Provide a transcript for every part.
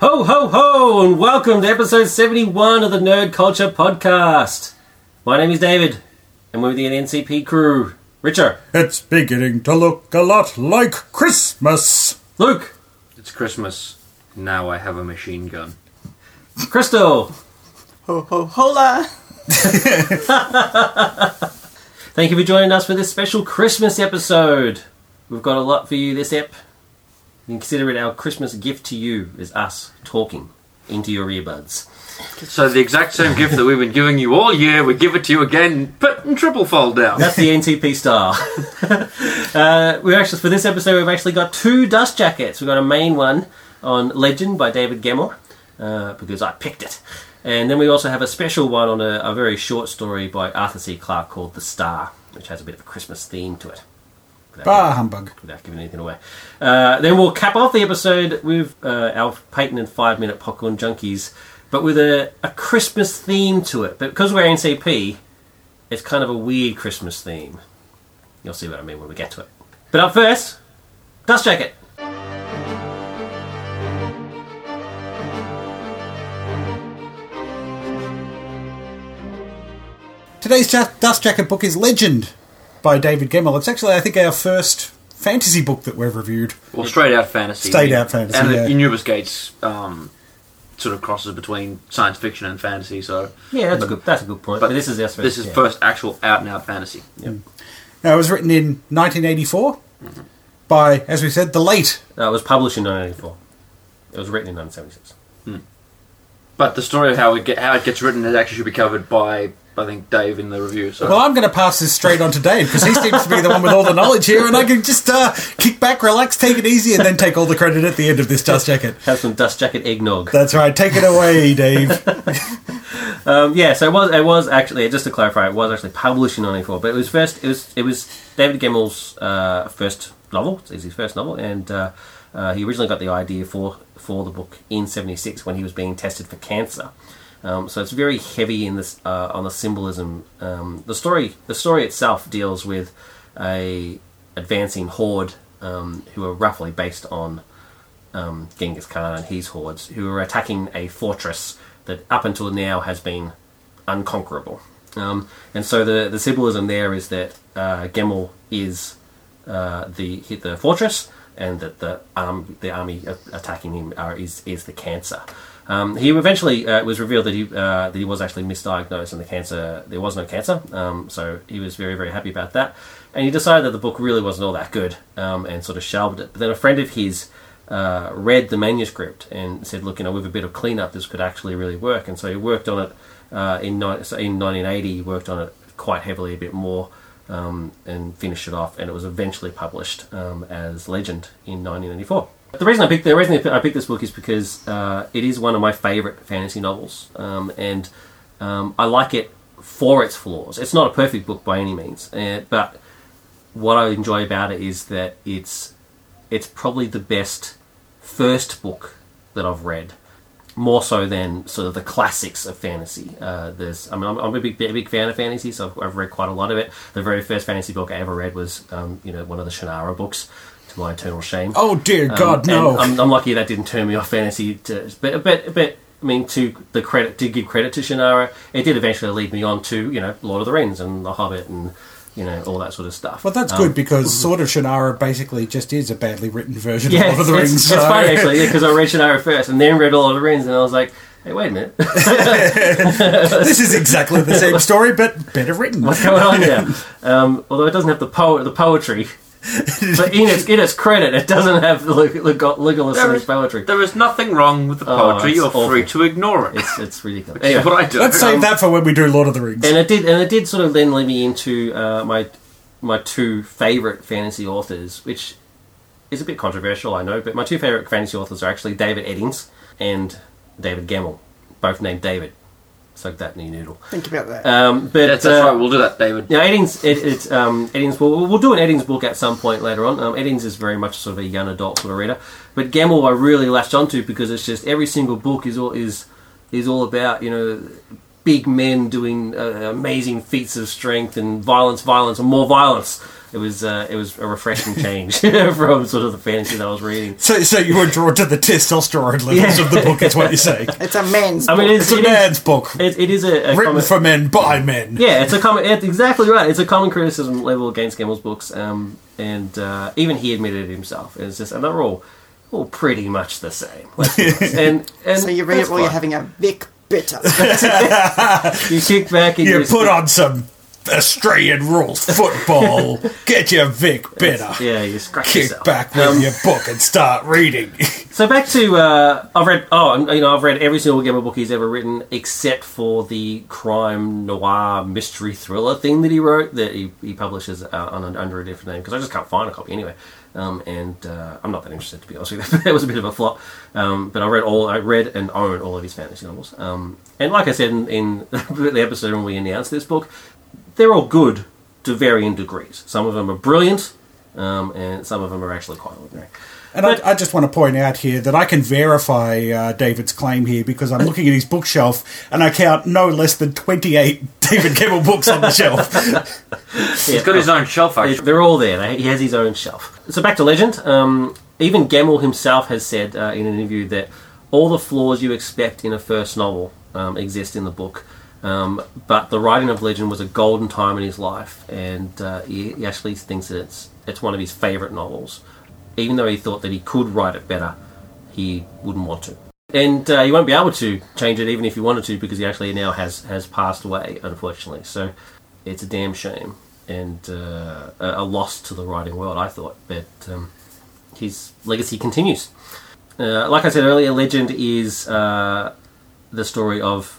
Ho, ho, ho, and welcome to episode 71 of the Nerd Culture Podcast. My name is David, and we're the NCP crew. Richard, It's beginning to look a lot like Christmas. Luke, It's Christmas. Now I have a machine gun. Crystal. Ho ho hola! Thank you for joining us for this special Christmas episode. We've got a lot for you this ep. You can consider it our Christmas gift to you, is us talking into your earbuds. So the exact same gift that we've been giving you all year, we give it to you again, but in triple fold down. That's the NTP star. uh, we actually for this episode we've actually got two dust jackets. We've got a main one on Legend by David Gemmell uh, because I picked it, and then we also have a special one on a, a very short story by Arthur C. Clarke called The Star, which has a bit of a Christmas theme to it. Bah humbug. without giving anything away. Uh, then we'll cap off the episode with uh, our Peyton and Five Minute Popcorn Junkies, but with a, a Christmas theme to it. But because we're NCP, it's kind of a weird Christmas theme. You'll see what I mean when we get to it. But up first, Dust Jacket. Today's Dust Jacket book is Legend by David Gemmell. It's actually, I think, our first fantasy book that we've reviewed. Well, straight out fantasy. Straight out fantasy, And yeah. Anubis Gates um, sort of crosses between science fiction and fantasy, so Yeah, that's a good. That's a good point. But, But this is our first. this is yeah. first actual out and out fantasy. Now, it was written in 1984 by, as we said, the late. Uh, it was published in 1984. It was written in 1976. But the story of how it get, how it gets written is actually should be covered by I think Dave in the review. So Well, I'm going to pass this straight on to Dave because he seems to be the one with all the knowledge here, and I can just uh, kick back, relax, take it easy, and then take all the credit at the end of this Dust Jacket. Have some Dust Jacket eggnog. That's right. Take it away, Dave. Um, yeah, so it was. It was actually just to clarify, it was actually published in '94, but it was first. It was. It was David Gemmell's uh, first novel. It's his first novel, and uh, uh, he originally got the idea for for the book in '76 when he was being tested for cancer. Um, so it's very heavy in this uh, on the symbolism. Um, the story. The story itself deals with a advancing horde um, who are roughly based on um, Genghis Khan and his hordes, who are attacking a fortress that up until now has been unconquerable. Um, and so the, the symbolism there is that uh, Gemmel is uh, the hit the fortress, and that the arm the army attacking him are, is is the cancer. Um, he eventually uh, was revealed that he uh, that he was actually misdiagnosed, and the cancer there was no cancer. Um, so he was very very happy about that, and he decided that the book really wasn't all that good, um, and sort of shelved it. But then a friend of his uh, read the manuscript and said, "Look, you know, with a bit of cleanup, this could actually really work." And so he worked on it uh, in ni- so in 1980. He worked on it quite heavily, a bit more, um, and finished it off. And it was eventually published um, as Legend in 1994. The reason I picked the reason I picked this book is because uh, it is one of my favorite fantasy novels, um, and um, I like it for its flaws. It's not a perfect book by any means, uh, but what I enjoy about it is that it's it's probably the best first book that I've read, more so than sort of the classics of fantasy. Uh, there's, I mean, I'm, I'm a big, big fan of fantasy, so I've, I've read quite a lot of it. The very first fantasy book I ever read was, um, you know, one of the Shannara books, my eternal shame. Oh dear Um, God, and no! I'm, I'm lucky that didn't turn me off fantasy. To, but, but, but I mean, to the credit to give credit to Shannara, it did eventually lead me on to you know Lord of the Rings and The Hobbit and you know all that sort of stuff. well, that's Um, good because Sword of Shannara basically just is a badly written version Yeah, of Lord of the Rings. it's, it's funny actually because I read Shannara first and then read Lord of the Rings and I was like, hey, wait a minute, this is exactly the same story, but better written. what's going on here? Um, although it doesn't have the po- the poetry. But in its, in its credit, it doesn't have the Leg- Leg- Legolas in is- its poetry. there is nothing wrong with the Oh, poetry. it's You're awful. free to ignore it. It's it's ridiculous. Which is what I do. Let's save that for when we do Lord of the Rings. and it did and it did sort of then lead me into uh, my my two favorite fantasy authors, which is a bit controversial, I know, but my two favorite fantasy authors are actually David Eddings and David Gemmell, both named David. Suck that knee noodle. Think about that. Um, but Yes, that's uh, right. We'll do that, David. now, Eddings, it, it's um, Eddings. We'll, we'll do an Eddings book at some point later on. Um, Eddings is very much sort of a young adult sort of reader, but Gamble I really latched onto because it's just every single book is all is is all about you know big men doing uh, amazing feats of strength and violence, violence, and more violence. It was uh, it was a refreshing change from sort of the fantasy that I was reading. So, so you were drawn to the testosterone levels Yeah. of the book, is what you're saying. It's a man's I mean, It's it's, a it is, man's book, it, it is a, a written common- for men by men. yeah, it's a common. It's exactly right. It's a common criticism level against Gemmell's books, um, and uh, even he admitted it himself. It's just, and they're all all pretty much the same. Let's be honest. and and So you read it while you're having a Vic bitter. you kick back and You just- put on some Australian rules football, get your Vic bitter, Yeah, you scratch kick yourself. back with Um, your book and start reading. So back to uh, I've read oh you know I've read every single Gemmell book he's ever written except for the crime noir mystery thriller thing that he wrote that he, he publishes uh, on, under a different name because I just can't find a copy anyway. Um, and uh, I'm not that interested to be honest with you. That was a bit of a flop. Um, but I read all I read and own all of his fantasy novels. Um, and like I said in, in the episode when we announced this book they're all good to varying degrees some of them are brilliant um, and some of them are actually quite ordinary. And I, I just want to point out here that I can verify uh, David's claim here because I'm looking at his bookshelf and I count no less than 28 David Gemmell books on the shelf. He's got his own shelf, They- actually. They're all there. He has his own shelf. So back to Legend. Um, even Gemmell himself has said uh, in an interview that all the flaws you expect in a first novel um, exist in the book. Um, but the writing of Legend was a golden time in his life, and uh, he, he actually thinks that it's it's one of his favourite novels. Even though he thought that he could write it better, he wouldn't want to. And uh, he won't be able to change it even if he wanted to because he actually now has, has passed away, unfortunately. So it's a damn shame and uh, a, loss to the writing world, I thought. But um, his legacy continues. Uh, like I said earlier, Legend is uh, the story of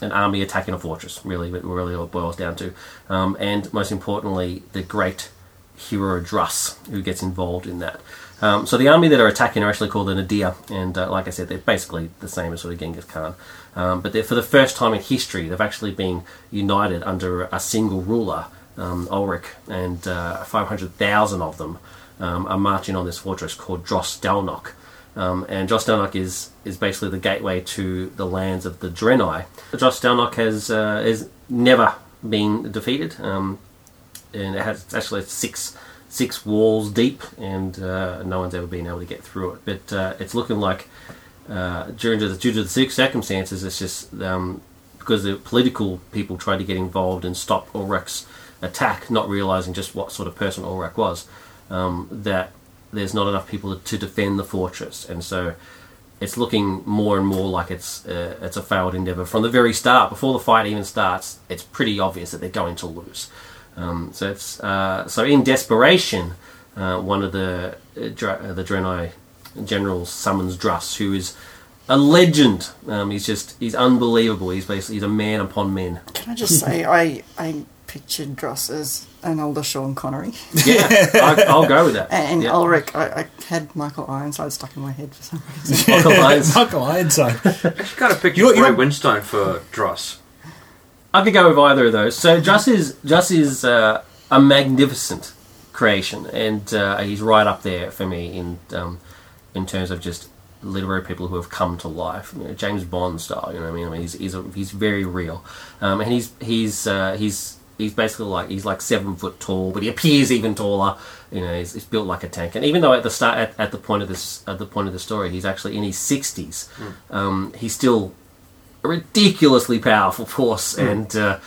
an army attacking a fortress, really, really all it boils down to. Um, and most importantly, the great hero Druss, who gets involved in that. Um, so the army that are attacking are actually called the Nadir, and uh, like I said, they're basically the same as sort of Genghis Khan. Um, but they're, for the first time in history, they've actually been united under a single ruler, um, Ulric, and uh, 500,000 of them um, are marching on this fortress called Dros Delnoch. Um, and Dros Delnoch is, is basically the gateway to the lands of the Drenai. Dros Delnoch has, uh, never been defeated. Um, and it has actually six six walls deep, and uh, no one's ever been able to get through it. But uh, it's looking like uh, during the, due to the circumstances, it's just um, because the political people tried to get involved and stop Ulric's attack, not realizing just what sort of person Ulric was, um, that there's not enough people to defend the fortress, and so it's looking more and more like it's uh, it's a failed endeavor from the very start. Before the fight even starts, it's pretty obvious that they're going to lose. Um, so it's uh, so in desperation, uh, one of the uh, Dra- uh, the Drenai generals summons Druss, who is a legend. Um, he's just he's unbelievable. He's basically he's a man upon men. Can I just say, I, I pictured Dross as an older Sean Connery. Yeah, I, I'll go with that. And yeah. Ulric, I, I had Michael Ironside stuck in my head for some reason. Michael Irons. Michael Ironside. Actually, kind of picture You're- Roy you're- Winstone for Dross. I could go with either of those. So Just is Just is uh, a magnificent creation, and uh, he's right up there for me in um, in terms of just literary people who have come to life. You know, James Bond style. You know what I mean? I mean, he's he's, a, he's very real, um, and he's he's uh, he's he's basically like he's like seven foot tall, but he appears even taller. You know, he's, he's built like a tank. And even though at the start, at, at the point of this, at the point of the story, he's actually in his sixties, um, he's still a ridiculously powerful force, and uh,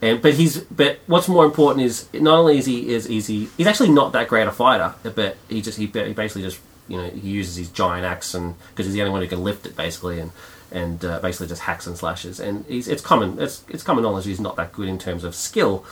and but he's but what's more important is not only is he is, is he he's actually not that great a fighter, but he just he, he basically just you know he uses his giant axe and because he's the only one who can lift it basically and and uh, basically just hacks and slashes and he's it's common it's it's common knowledge he's not that good in terms of skill,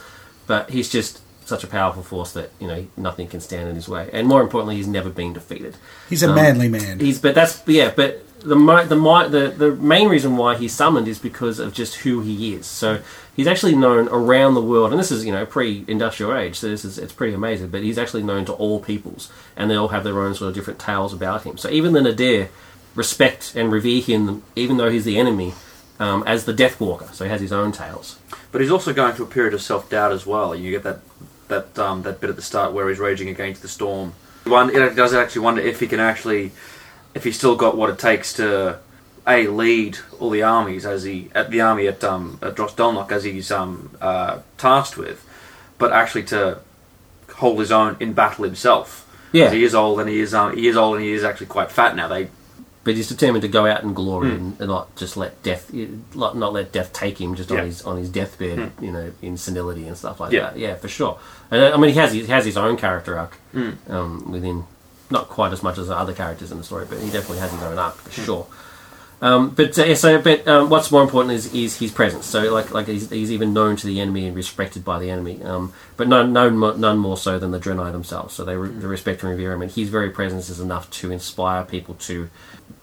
but he's just such a powerful force that you know nothing can stand in his way and more importantly he's never been defeated. He's a Um, manly man. He's but that's yeah, but the the the the main reason why he's summoned is because of just who he is. So he's actually known around the world, and this is you know pre-industrial age, so this is it's pretty amazing. But he's actually known to all peoples, and they all have their own sort of different tales about him. So even the Nadir respect and revere him, even though he's the enemy, um, as the Death Walker. So he has his own tales. But he's also going through a period of self doubt as well. You get that that um, that bit at the start where he's raging against the storm. One it does actually wonder if he can actually, if he's still got what it takes to a lead all the armies as he at the army at um at Dros Delnoch as he's um uh, tasked with, but actually to hold his own in battle himself. Yeah, he is old and he is um, he is old and he is actually quite fat now. They But he's determined to go out in glory and, and not just let death, not not let death take him just Yeah. on his on his deathbed, you know, in senility and stuff like Yeah. that. Yeah, for sure. And uh, I mean, he has he has his own character arc um, within, not quite as much as the other characters in the story, but he definitely has his own arc for sure. Um, but uh, yeah, so but um, what's more important is, is his presence. So like like he's, he's even known to the enemy and respected by the enemy. Um, but none none none more so than the Drenai themselves. So they, re- they respect and revere him, and his very presence is enough to inspire people to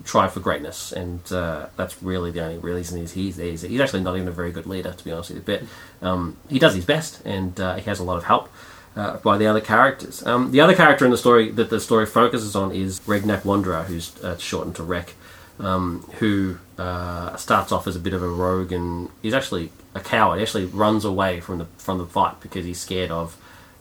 try for greatness. And uh, that's really the only reason is he's. He's, he's actually not even a very good leader, to be honest with you. But um, he does his best, and uh, he has a lot of help. Uh, by the other characters. Um, the other character in the story that the story focuses on is Regnak Wanderer, who's uh, shortened to Rek um, who uh, starts off as a bit of a rogue and he's actually a coward. He actually runs away from the from the fight because he's scared of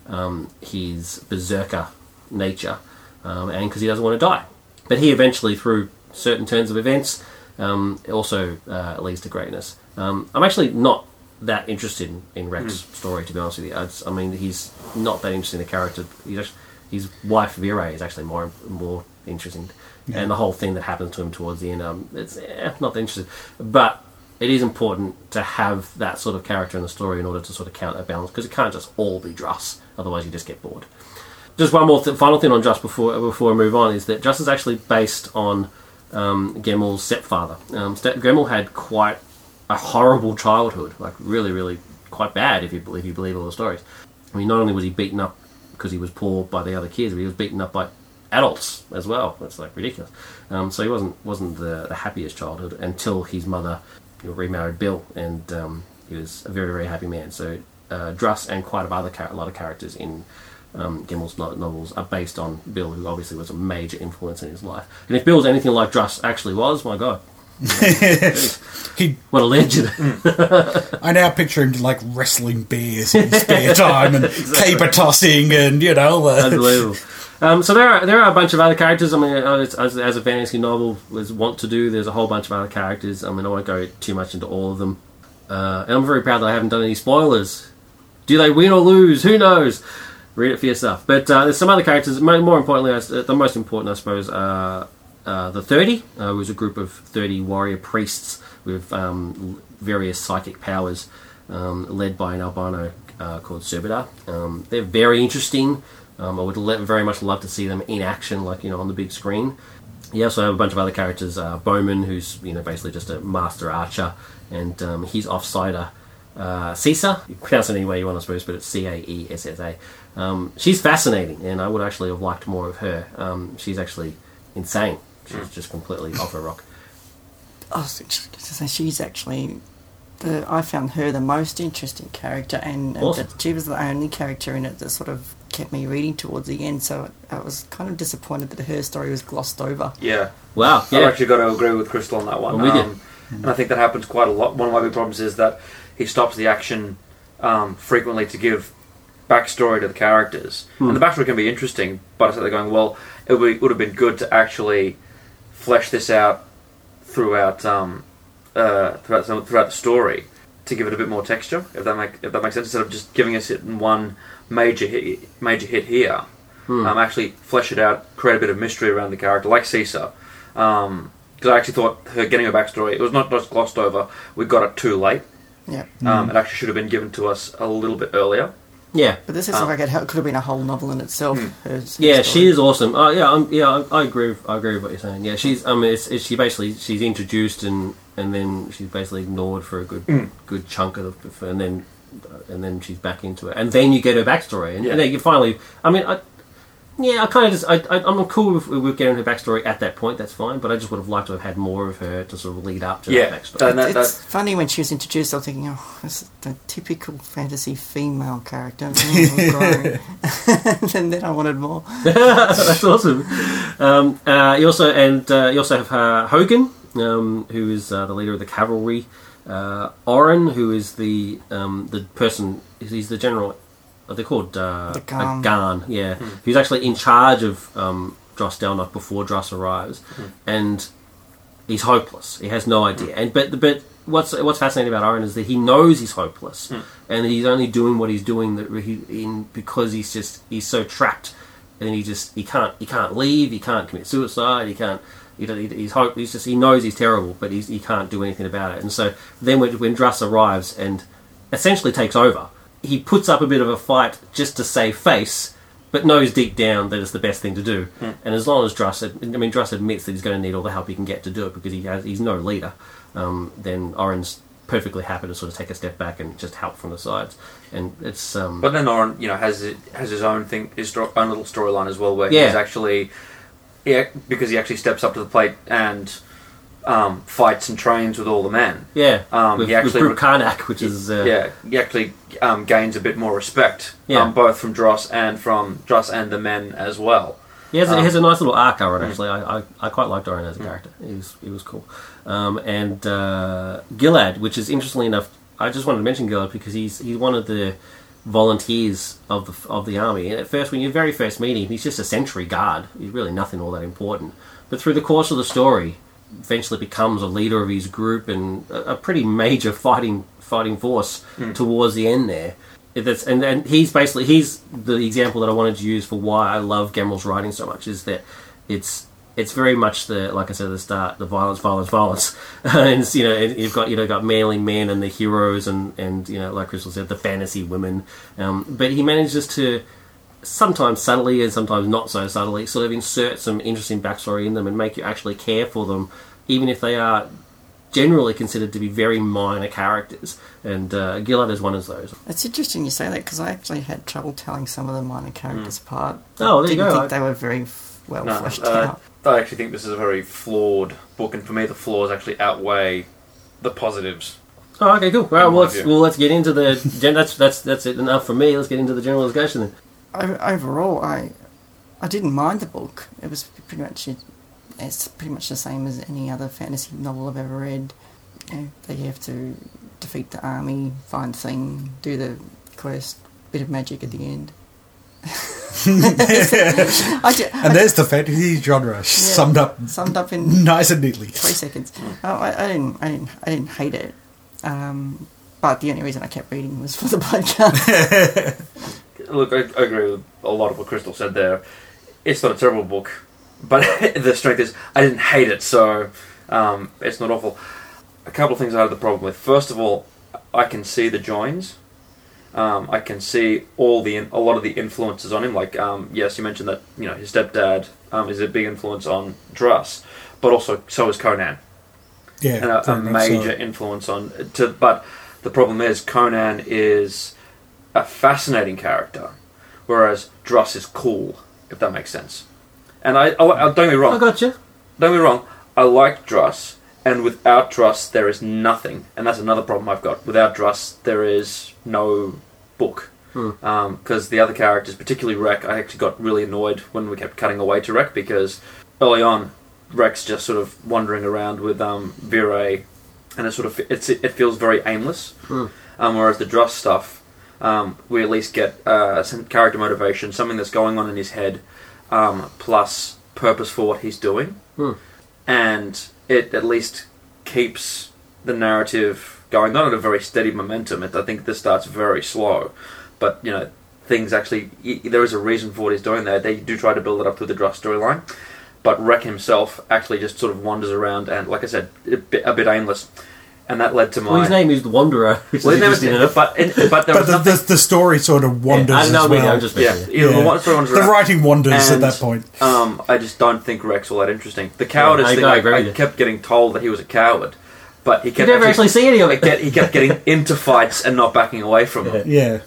um, his berserker nature um, and because he doesn't want to die. But he eventually, through certain turns of events, um, also uh, leads to greatness. Um, I'm actually not that interested in, in Rex's story, to be honest with you. It's, I mean, he's not that interesting in the character. Actually, his wife Vera is actually more more interesting, and the whole thing that happens to him towards the end. Um, it's eh, not that interesting. but it is important to have that sort of character in the story in order to sort of counterbalance because it can't just all be Druss, otherwise you just get bored. Just one more th- final thing on Druss before before I move on is that Druss is actually based on um, Gemmell's stepfather. Um, Ste- Gemmell had quite a horrible childhood, like really, really quite bad if you believe you believe all the stories. I mean, not only was he beaten up because he was poor by the other kids, but he was beaten up by adults as well. It's like ridiculous. Um, so he wasn't wasn't the, the happiest childhood until his mother remarried Bill, and um, he was a very very happy man. So uh, Druss and quite a other a lot of characters in um, Gemmell's no- novels are based on Bill, who obviously was a major influence in his life. And if Bill's anything like Druss actually was, my god, He, what a legend! I now picture him like wrestling bears in his spare time and caper tossing and you know. Uh, Unbelievable. Um, so there are there are a bunch of other characters. I mean, uh, as, as a fantasy novel was want to do, there's a whole bunch of other characters. I mean, I won't go too much into all of them. Uh, and I'm very proud that I haven't done any spoilers. Do they win or lose? Who knows? Read it for yourself. But uh, there's some other characters. More importantly, uh, the most important, I suppose, are uh, the 30, uh, who was a group of 30 warrior priests with um, various psychic powers, um, led by an albino uh, called Serbitar. Um, they're very interesting. Um, I would le- very much love to see them in action, like you know, on the big screen. You also have a bunch of other characters. Uh, Bowman, who's you know basically just a master archer, and um, his offsider uh, Caesar. You pronounce it any way you want, I suppose, but it's C A E S S A. Um, she's fascinating, and I would actually have liked more of her. Um, she's actually insane. She's just completely off her rock. I was just to say she's actually the I found her the most interesting character, and, and Awesome. that she was the only character in it that sort of kept me reading towards the end. So I was kind of disappointed that her story was glossed over. Yeah, Wow, I've actually got to agree with Crystal on that one. I'm with you. Um, and I think that happens quite a lot. One of my big problems is that he stops the action um, frequently to give backstory to the characters, Hmm. and the backstory can be interesting. But I they're going, well, it would, have been good to actually flesh this out throughout um, uh, throughout some- throughout the story to give it a bit more texture. If that make if that makes sense, instead of just giving us it in one major hit major hit here, Hmm. um, actually flesh it out, create a bit of mystery around the character, like Caesar. Because I actually thought her getting her backstory, it was not just glossed over. We got it too late. Yeah, Um, it actually should have been given to us a little bit earlier. yeah. but this is Um, like it could have been a whole novel in itself. her- her Yeah, story. she is awesome. Oh, yeah, I'm, yeah, I, I agree. With, I agree with what you're saying. Yeah, she's. I mean, it's, it's, she basically she's introduced and and then she's basically ignored for a good Mm. good chunk of the, and then and then she's back into it, and then you get her backstory, and, Yeah. and then you finally. I mean, I, yeah, I kind of just I, I I'm cool with, with getting her backstory at that point. That's fine, but I just would have liked to have had more of her to sort of lead up to Yeah, that backstory. that- that- it's funny when she was introduced. I was thinking, oh, this is the typical fantasy female character. Great. and then I wanted more. That's awesome. Um, uh, you also and uh, you also have uh, Hogan, um, who is uh, the leader of the cavalry. Uh, Orrin, who is the um, the person, he's the general. Are they called uh, The Garn. Garn? Yeah, who's actually in charge of um, Dros Delnoch before Dross arrives, and he's hopeless. He has no idea. And but but what's what's fascinating about Orrin is that he knows he's hopeless, and he's only doing what he's doing that he in because he's just he's so trapped, and he just he can't he can't leave, he can't commit suicide, he can't. He, he- he's hope. He's just. He knows he's terrible, but he's, he can't do anything about it. And so then, when, when Druss arrives and essentially takes over, he puts up a bit of a fight just to save face, but knows deep down that it's the best thing to do. And as long as Druss, I mean, Druss admits that he's going to need all the help he can get to do it because he has he's no leader. Um, then Orrin's perfectly happy to sort of take a step back and just help from the sides. And it's um, But then Orrin, you know, has has his own thing, his own little storyline as well, where Yeah. he's actually, yeah, because he actually steps up to the plate and um, fights and trains with all the men. yeah, um, with, he actually with Brooke Karnak, which is uh, yeah, he actually um, gains a bit more respect, Yeah. um, both from Dross and from Dross and the men as well. He has, a, Um, he has a nice little arc, Orrin. mm. Actually, I, I, I quite liked Orrin as a character. He was he was cool. Um, and uh, Gilad, which is interestingly enough, I just wanted to mention Gilad because he's he's one of the volunteers of the of the army. And at first, when you very first meet him, he's just a sentry guard. He's really nothing all that important. But through the course of the story, eventually becomes a leader of his group and a, a pretty major fighting fighting force towards the end there. That's, and, and he's basically he's the example that I wanted to use for why I love Gemmel's writing so much is that it's it's very much the like I said at the start the violence violence violence. And you know and you've got you know got manly men and the heroes and and you know like Crystal said the fantasy women. Um, but he manages to sometimes subtly and sometimes not so subtly sort of insert some interesting backstory in them and make you actually care for them even if they are generally considered to be very minor characters and uh, Gilad is one of those It's interesting you say that because I actually had trouble telling some of the minor characters apart. Oh, there you Didn't go. think I- they were very well No, fleshed uh, out. I actually think this is a very flawed book, and for me, the flaws actually outweigh the positives. Oh, okay, cool. Right, well, let's well let's get into the gen- that's that's that's it enough for me. Let's get into the general discussion. Then. Overall, I I didn't mind the book. It was pretty much it's pretty much the same as any other fantasy novel I've ever read. You know, they have to defeat the army, find thing, do the quest, bit of magic at the end. I ju- I And there's the fantasy genre summed up summed up in nice and neatly. three seconds. Oh, I, I didn't, I didn't, I didn't hate it. Um, but the only reason I kept reading was for the podcast. Look, I, I agree with a lot of what Crystal said there. It's not a terrible book, but the strength is I didn't hate it, so um, it's not awful. A couple of things I had the problem with. First of all, I can see the joins. Um, I can see all the a lot of the influences on him. Like, um, yes, you mentioned that you know his stepdad um, is a big influence on Druss, but also so is Conan. Yeah, and a, a much so. major influence on to but the problem is Conan is a fascinating character whereas Dross is cool if that makes sense and I, I, I don't get me wrong. I wrong gotcha. don't get me wrong I like Dross and without Dross there is nothing and that's another problem I've got without Dross there is no book because the other characters particularly Rek I actually got really annoyed when we kept cutting away to Rek because early on Rex just sort of wandering around with um, Virae, and it sort of it's it feels very aimless. Hmm. Um, whereas the Dross stuff, um, we at least get uh, some character motivation, something that's going on in his head, um, plus purpose for what he's doing, Hmm. and it at least keeps the narrative going. Not at a very steady momentum. It, I think this starts very slow, but you know things actually y- there is a reason for what he's doing there. They do try to build it up through the Dross storyline, but Rek himself actually just sort of wanders around and, like I said, a bit, a bit aimless, and that led to my. Well, his name is the Wanderer, which Well, is his name was- enough. but it, but there But was the, nothing. the, the story sort of wanders I know, as well. I'm just yeah, mentioning it. either Yeah. the one wanders the writing wanders at And, that point. Um, I just don't think Rex all that interesting. The cowardice I- thing, I I, agree I kept getting told that he was a coward, but he You kept never actually see any of it. kept, he kept getting into fights and not backing away from them. Yeah.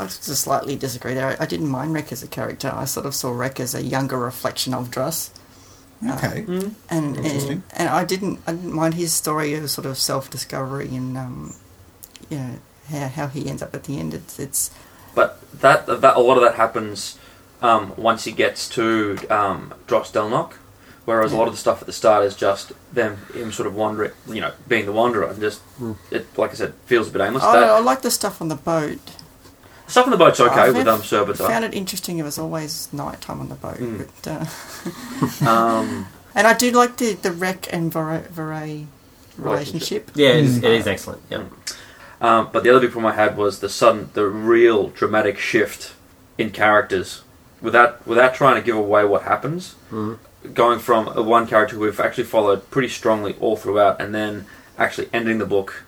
I just slightly disagree there. I didn't mind Rek as a character. I sort of saw Rek as a younger reflection of Druss. Okay. and Interesting. and, and I didn't I didn't mind his story of sort of self discovery and um, you know how, how he ends up at the end. It's it's But that that a lot of that happens um, once he gets to um, Dros Delnoch, whereas a lot of the stuff at the start is just them him sort of wandering, you know, being the wanderer, and just it like I said feels a bit aimless. I, that, I like the stuff on the boat. Stuff on the boat's okay I with found- um I found it interesting. It was always night time on the boat, Mm. but uh, Um, and I do like the the Rek and Virae relationship. Yeah, it is, it is excellent. Yeah. Um, but the other big problem I had was the sudden, the real dramatic shift in characters, without without trying to give away what happens. Mhm. Going from one character we've actually followed pretty strongly all throughout, and then actually ending the book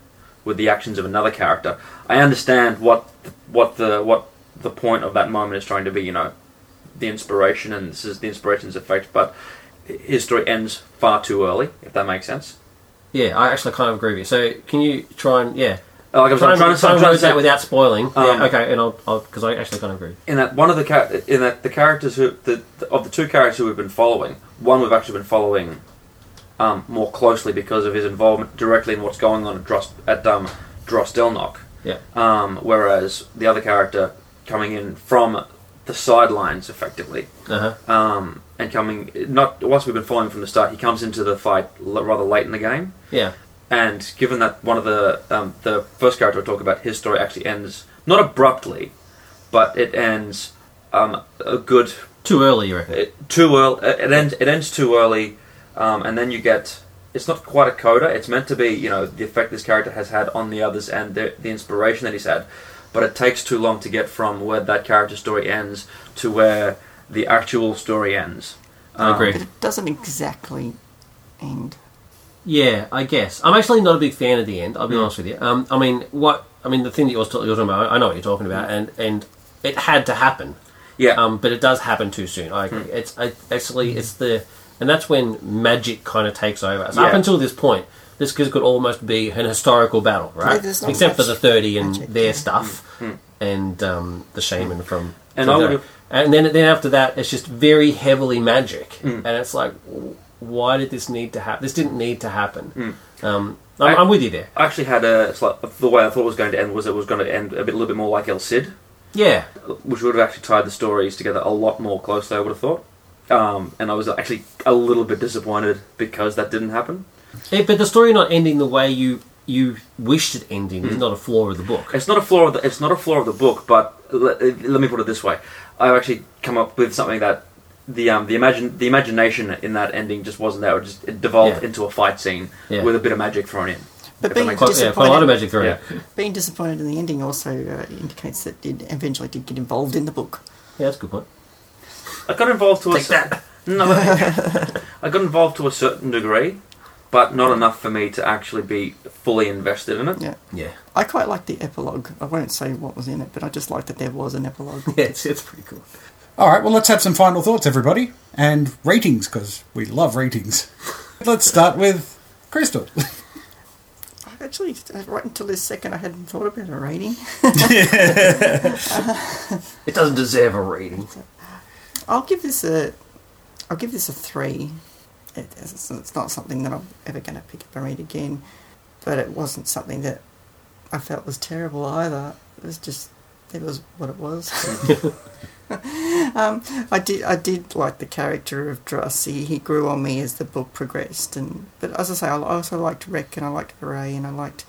with the actions of another character. I understand what what the what the point of that moment is trying to be. You know, the inspiration, and this is the inspiration's effect, but his story ends far too early. If that makes sense. Yeah, I actually kind of agree with you. So, can you try and yeah, Like I'm try and, trying to, try I'm trying to say, that without spoiling? Um, yeah, okay, and I'll because I actually kind of agree. in that one of the char- in that the characters who the, of the two characters who we've been following, one we've actually been following um, more closely because of his involvement directly in what's going on at Dros at um, Dros Delnoch. Yeah. Um, whereas the other character coming in from the sidelines, effectively, Uh huh. um, and coming not once we've been following from the start, he comes into the fight l- rather late in the game. Yeah. And given that one of the um, the first character I talk about, his story actually ends not abruptly, but it ends um, a good Too early, you reckon? it, too early. It ends it ends too early, um, and then you get it's not quite a coda. It's meant to be you know the effect this character has had on the others and the, the inspiration that he's had, but it takes too long to get from where that character story ends to where the actual story ends. I agree. But it doesn't exactly end. Yeah, I guess. I'm actually not a big fan of the end. I'll be Mm. honest with you. Um, I mean, what? I mean, the thing that you're, talking about, I know what you're talking about, and and it had to happen. Yeah, Um, but it does happen too soon. I agree. It's I, actually it's the and that's when magic kind of takes over. So up until this point, this could could almost be an historical battle, right? there's not Except for the thirty and magic, their yeah. stuff, mm, mm, mm. and um, the shaman from. And from I there. would've- and then then after that, it's just very heavily magic, and it's like, why did this need to happen? This didn't need to happen. Um, I'm, I- I'm with you there. I actually had a it's like, the way I thought it was going to end was it was going to end a bit a little bit more like El Cid. Yeah, which would have actually tied the stories together a lot more closely, I would have thought. Um, and I was actually a little bit disappointed because that didn't happen. Eh, but the story not ending the way you you wished it ending is not a flaw of the book. It's not a flaw of the it's not a flaw of the book, but let, let me put it this way: I've actually come up with something that the um, the imagine the imagination in that ending just wasn't there. It just it devolved Yeah. into a fight scene Yeah. with a bit of magic thrown in. But being makes Quite, yeah, a lot of disappointed, magic thrown. Yeah. in. being disappointed in the ending also uh, indicates that it eventually did get involved in the book. Yeah, that's a good point. I got involved to a Take cer- that. No, I got involved to a certain degree, but not enough for me to actually be fully invested in it. Yeah. Yeah, I quite like the epilogue. I won't say what was in it, but I just like that there was an epilogue. yeah, it's, it's pretty cool. All right, well, let's have some final thoughts, everybody, and ratings because we love ratings. Let's start with Crystal. Actually, right until this second, I hadn't thought about a rating. It doesn't deserve a rating. I'll give this a, I'll give this a three. It, it's, it's not something that I'm ever going to pick up and read again, but it wasn't something that I felt was terrible either. It was just, it was what it was. um, I did, I did like the character of Drusy. He grew on me as the book progressed, and but as I say, I also liked Rek and I liked Ray and I liked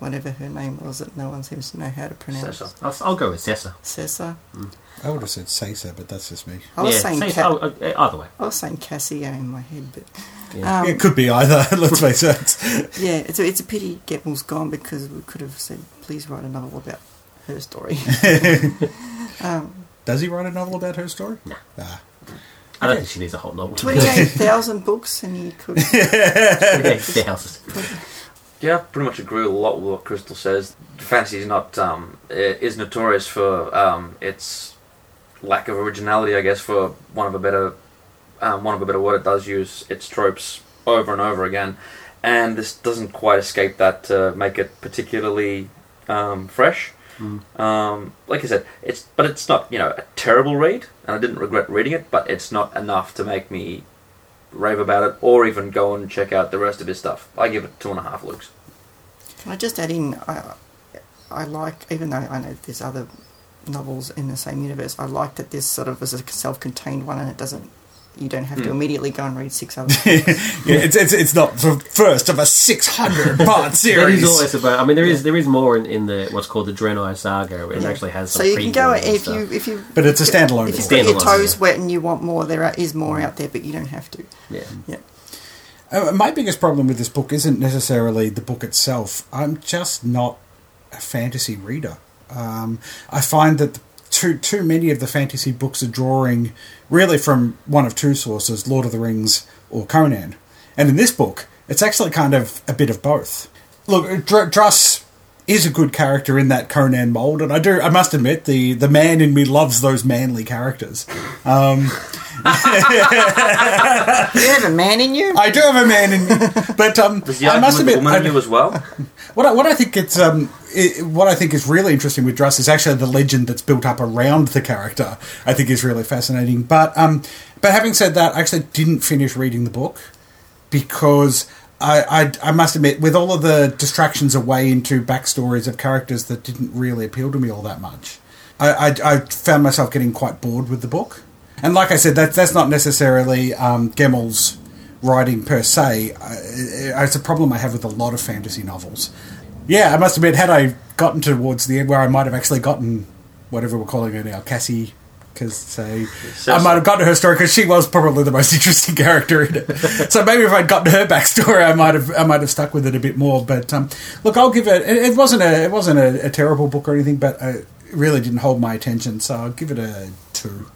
whatever her name was that no one seems to know how to pronounce. I'll, I'll go with Cessa. Cessa. I would have said Caesar, but that's just me. I was yeah, saying say- Ca- oh, uh, either way. I was saying Cassio in my head, but Yeah. um, it could be either. Let's face it. yeah, it's a, it's a pity Gemmell's gone because we could have said, please write a novel about her story. um, Does he write a novel about her story? No. Ah. I don't think she needs a whole novel. 28,000 books, and he could. Twenty-eight thousand. Yeah, I pretty much agree with a lot with what Crystal says. Fantasy is not um, is notorious for um, its lack of originality, I guess, for one of a better um, one of a better word. It does use its tropes over and over again, and this doesn't quite escape that to make it particularly um, fresh. Um, like I said, it's but it's not you know a terrible read, and I didn't regret reading it, but it's not enough to make me rave about it or even go and check out the rest of his stuff. I give it two and a half looks. Can I just add in? I, I like, even though I know there's other novels in the same universe, I like that this sort of is a self contained one and it doesn't. You don't have to Hmm. immediately go and read six others. yeah, it's, it's it's not the first of a six hundred part series. is always about. I mean, there is there is more in, in the what's called the Drenai saga. It Yeah. actually has so some. you can go if stuff. you if you. But it's a standalone If you've book. got your toes yeah. wet and you want more, there are- is more out there, but you don't have to. Yeah. Yeah. Uh, my biggest problem with this book isn't necessarily the book itself. I'm just not a fantasy reader. Um, I find that too too many of the fantasy books are drawing really from one of two sources: Lord of the Rings or Conan. And in this book, it's actually kind of a bit of both. Look, Dr- Druss is a good character in that Conan mold, and I do. I must admit, the the man in me loves those manly characters. Um, You have a man in you? I do have a man in me, but um, Does I must admit, woman in I- you as well? what I, what I think it's um, i what I think is really interesting with Druss is actually the legend that's built up around the character. I think is really fascinating. But um, but having said that, I actually didn't finish reading the book because I, I I must admit, with all of the distractions away into backstories of characters that didn't really appeal to me all that much, I, I, I found myself getting quite bored with the book. And like I said, that that's not necessarily um, Gemmel's writing per se. I, it's a problem I have with a lot of fantasy novels. Yeah, I must admit, had I gotten towards the end where I might have actually gotten whatever we're calling her now, Cassie, because say I might have gotten her story because she was probably the most interesting character in it. so maybe if I'd gotten her backstory, I might have I might have stuck with it a bit more. But um, look, I'll give it. It, it wasn't a it wasn't a, a terrible book or anything, but uh, it really didn't hold my attention. So I'll give it a two.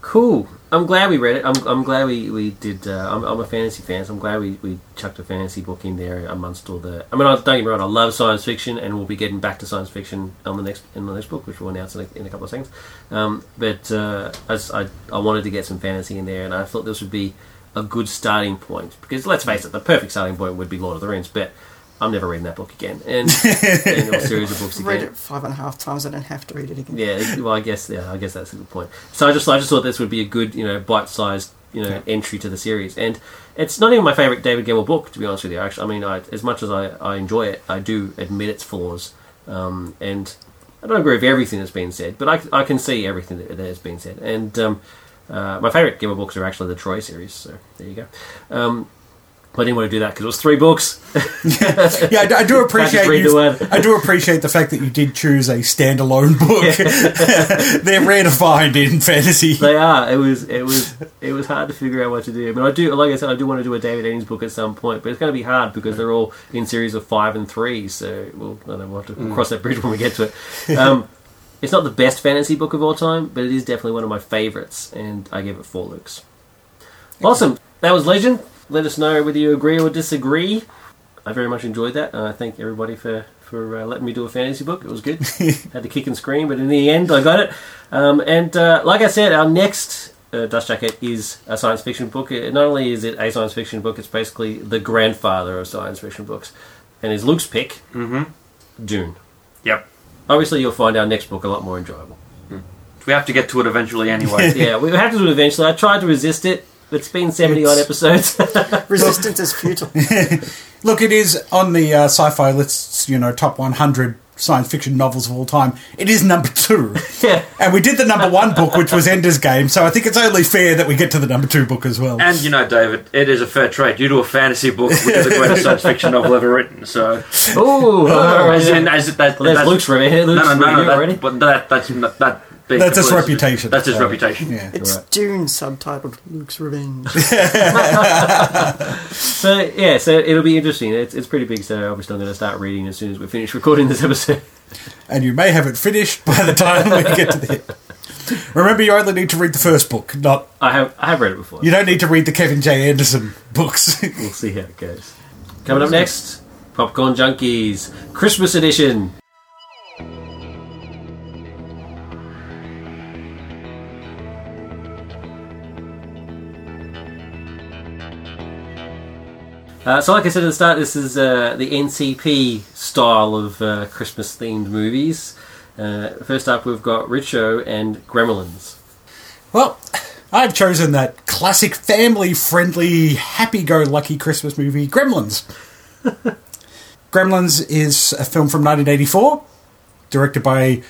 Cool. I'm glad we read it. I'm, I'm glad we, we did. Uh, I'm, I'm a fantasy fan, so I'm glad we, we chucked a fantasy book in there amongst all the. I mean, I, don't get me wrong. I love science fiction, and we'll be getting back to science fiction on the next in the next book, which we'll announce in a, in a couple of seconds. Um, but uh, I, I I wanted to get some fantasy in there, and I thought this would be a good starting point because let's face it, the perfect starting point would be Lord of the Rings, but. I'm never reading that book again, and, and a series of books I've read it five and a half times. I don't have to read it again. Yeah, well, I guess yeah, I guess that's a good point. So I just I just thought this would be a good you know bite-sized you know entry to the series, and it's not even my favorite David Gemmell book to be honest with you. Actually, I mean, I, as much as I, I enjoy it, I do admit its flaws, um, and I don't agree with everything that's been said, but I, I can see everything that, that has been said, and um, uh, my favorite Gemmell books are actually the Troy series. So there you go. Um, I didn't want to do that because it was three books. Yeah, I, do- I do appreciate you. I do appreciate the fact that you did choose a standalone book. They're rare to find in fantasy. They are. It was. It was. It was hard to figure out what to do. But I do, like I said, I do want to do a David Eddings book at some point. But it's going to be hard because they're all in series of five and three. So we'll, I don't know, we'll have to cross that bridge when we get to it. Um, it's not the best fantasy book of all time, but it is definitely one of my favourites, and I give it four looks. Awesome. That was Legend. Let us know whether you agree or disagree. I very much enjoyed that. and I thank everybody for for uh, letting me do a fantasy book. It was good. Had to kick and scream, but in the end, I got it. Um, and uh, like I said, our next uh, Dust Jacket is a science fiction book. It, not only is it a science fiction book, it's basically the grandfather of science fiction books. And is Luke's pick, Mm-hmm. Dune. Yep. Obviously, you'll find our next book a lot more enjoyable. We have to get to it eventually anyway. yeah, we have to do it eventually. I tried to resist it. It's been 70 odd episodes. Resistance is futile. Look, it is on the uh, sci-fi lists. You know, top 100 science fiction novels of all time. It is number two, yeah. and we did the number one book, which was Ender's Game. So I think it's only fair that we get to the number two book as well. And you know, David, it is a fair trade. You do a fantasy book, which is the greatest science fiction novel ever written. So, Ooh, as in, as that, Well, there's that's- Luke's review. Luke's no, no, no, review no, that, already. But that, that's that. Being That's his reputation. That's his Right. reputation. yeah. It's Right. Dune subtitled Luke's Revenge. So yeah, so it'll be interesting. It's, it's pretty big. So obviously I'm going to start reading as soon as we finish recording this episode. and you may have it finished by the time we get to the end. Remember, you only need to read the first book, not I have I have read it before. you don't need to read the Kevin J. Anderson books. We'll see how it goes. Coming up next, Popcorn Junkies Christmas edition. Uh, so, like I said at the start, this is uh, the NCP style of uh, Christmas themed movies. Uh, first up, we've got Richo and Gremlins. well, I've chosen that classic family-friendly, happy-go-lucky Christmas movie, Gremlins. Gremlins is a film from 1984, directed by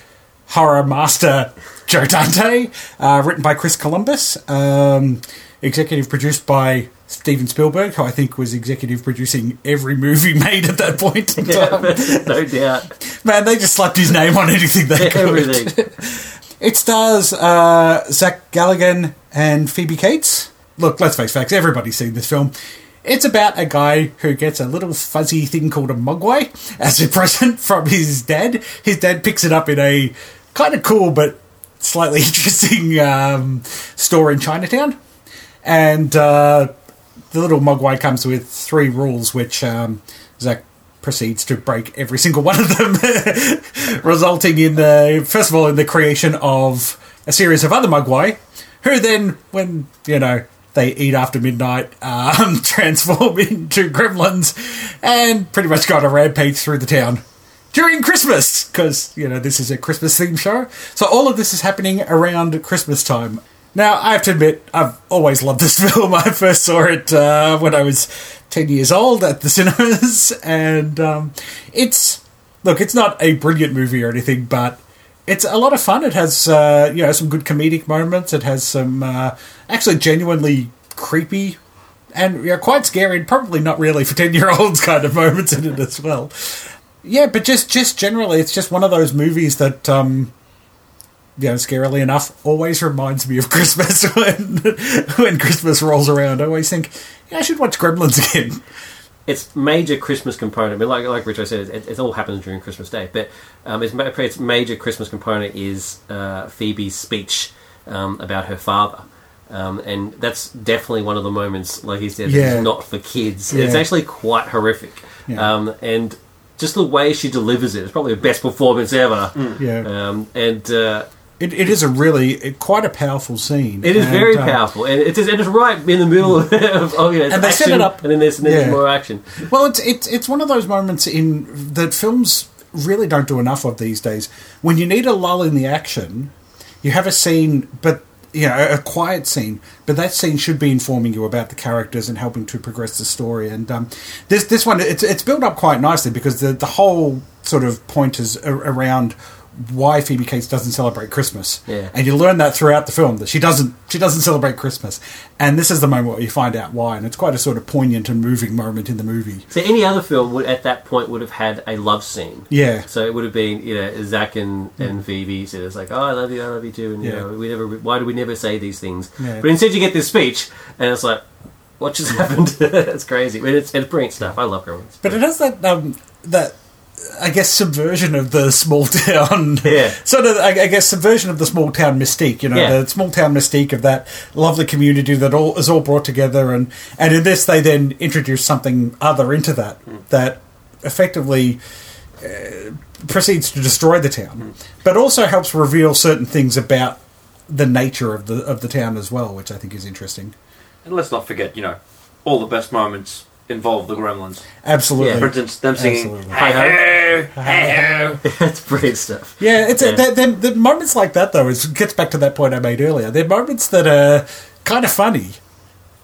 horror master Joe Dante, uh, written by Chris Columbus, um, executive produced by Steven Spielberg, who I think was executive producing every movie made at that point in time. no doubt. Man, they just slapped his name on anything they could. Everything. It stars uh, Zach Galligan and Phoebe Cates. Look, let's face facts. Everybody's seen this film. It's about a guy who gets a little fuzzy thing called a mogwai as a present from his dad. His dad picks it up in a kind of cool but slightly interesting um, store in Chinatown. And uh, the little mogwai comes with three rules, which um, Zach proceeds to break every single one of them, resulting in the first of all in the creation of a series of other mogwai, who then, when you know they eat after midnight, um, transform into gremlins, and pretty much go on a rampage through the town during Christmas because you know this is a Christmas themed show. So all of this is happening around Christmas time. Now I have to admit I've always loved this film. I first saw it uh, when I was ten years old at the cinemas, and um, it's look, it's not a brilliant movie or anything, but it's a lot of fun. It has uh, you know some good comedic moments. It has some uh, actually genuinely creepy and you know, quite scary, and probably not really for ten year olds kind of moments in it as well. Yeah, but just just generally, it's just one of those movies that, um, you know, scarily enough, always reminds me of Christmas when when Christmas rolls around. I always think, yeah, I should watch Gremlins again. its major Christmas component, but like like Richo said, it, it all happens during Christmas Day. But um, its, its major Christmas component is uh, Phoebe's speech um, about her father. Um, and that's definitely one of the moments, like he said, Yeah. that's not for kids. It's actually quite horrific. Yeah. Um, and just the way she delivers it, it's probably the best performance ever. Yeah, Um, and uh, it, it is a really it, quite a powerful scene. it is And, very um, powerful. And it's, it's right in the middle of, oh, yeah, it's And they set it up- And then there's, and then there's more action. Well, it's it's it's one of those moments in that films really don't do enough of these days. When you need a lull in the action, you have a scene, but you know, a quiet scene, but that scene should be informing you about the characters and helping to progress the story. And um, this this one, it's it's built up quite nicely because the the whole sort of point is around why Phoebe Cates doesn't celebrate Christmas. Yeah. And you learn that throughout the film that she doesn't she doesn't celebrate Christmas. And this is the moment where you find out why, and it's quite a sort of poignant and moving moment in the movie. So any other film would at that point would have had a love scene. Yeah. So it would have been you know Zach and, and Phoebe said it's like oh I love you I love you too and you know we never why do we never say these things Yeah. but instead you get this speech and it's like what just happened it's crazy but it's, it's brilliant stuff I love Gremlins But it has that um, that I guess subversion of the small town. Yeah. Sort of, I, guess, subversion of the small town mystique. You know, Yeah. the small town mystique of that lovely community that all is all brought together, and and in this they then introduce something other into that that effectively. Uh, proceeds to destroy the town, but also helps reveal certain things about the nature of the of the town as well, which I think is interesting. And let's not forget, you know, all the best moments involve the Gremlins. Absolutely, For instance, them singing Absolutely. "Hey ho, hey ho." it's brilliant stuff Yeah, it's Yeah. A, they're, they're, the moments like that though. Is gets back to that point I made earlier. They're moments that are kind of funny,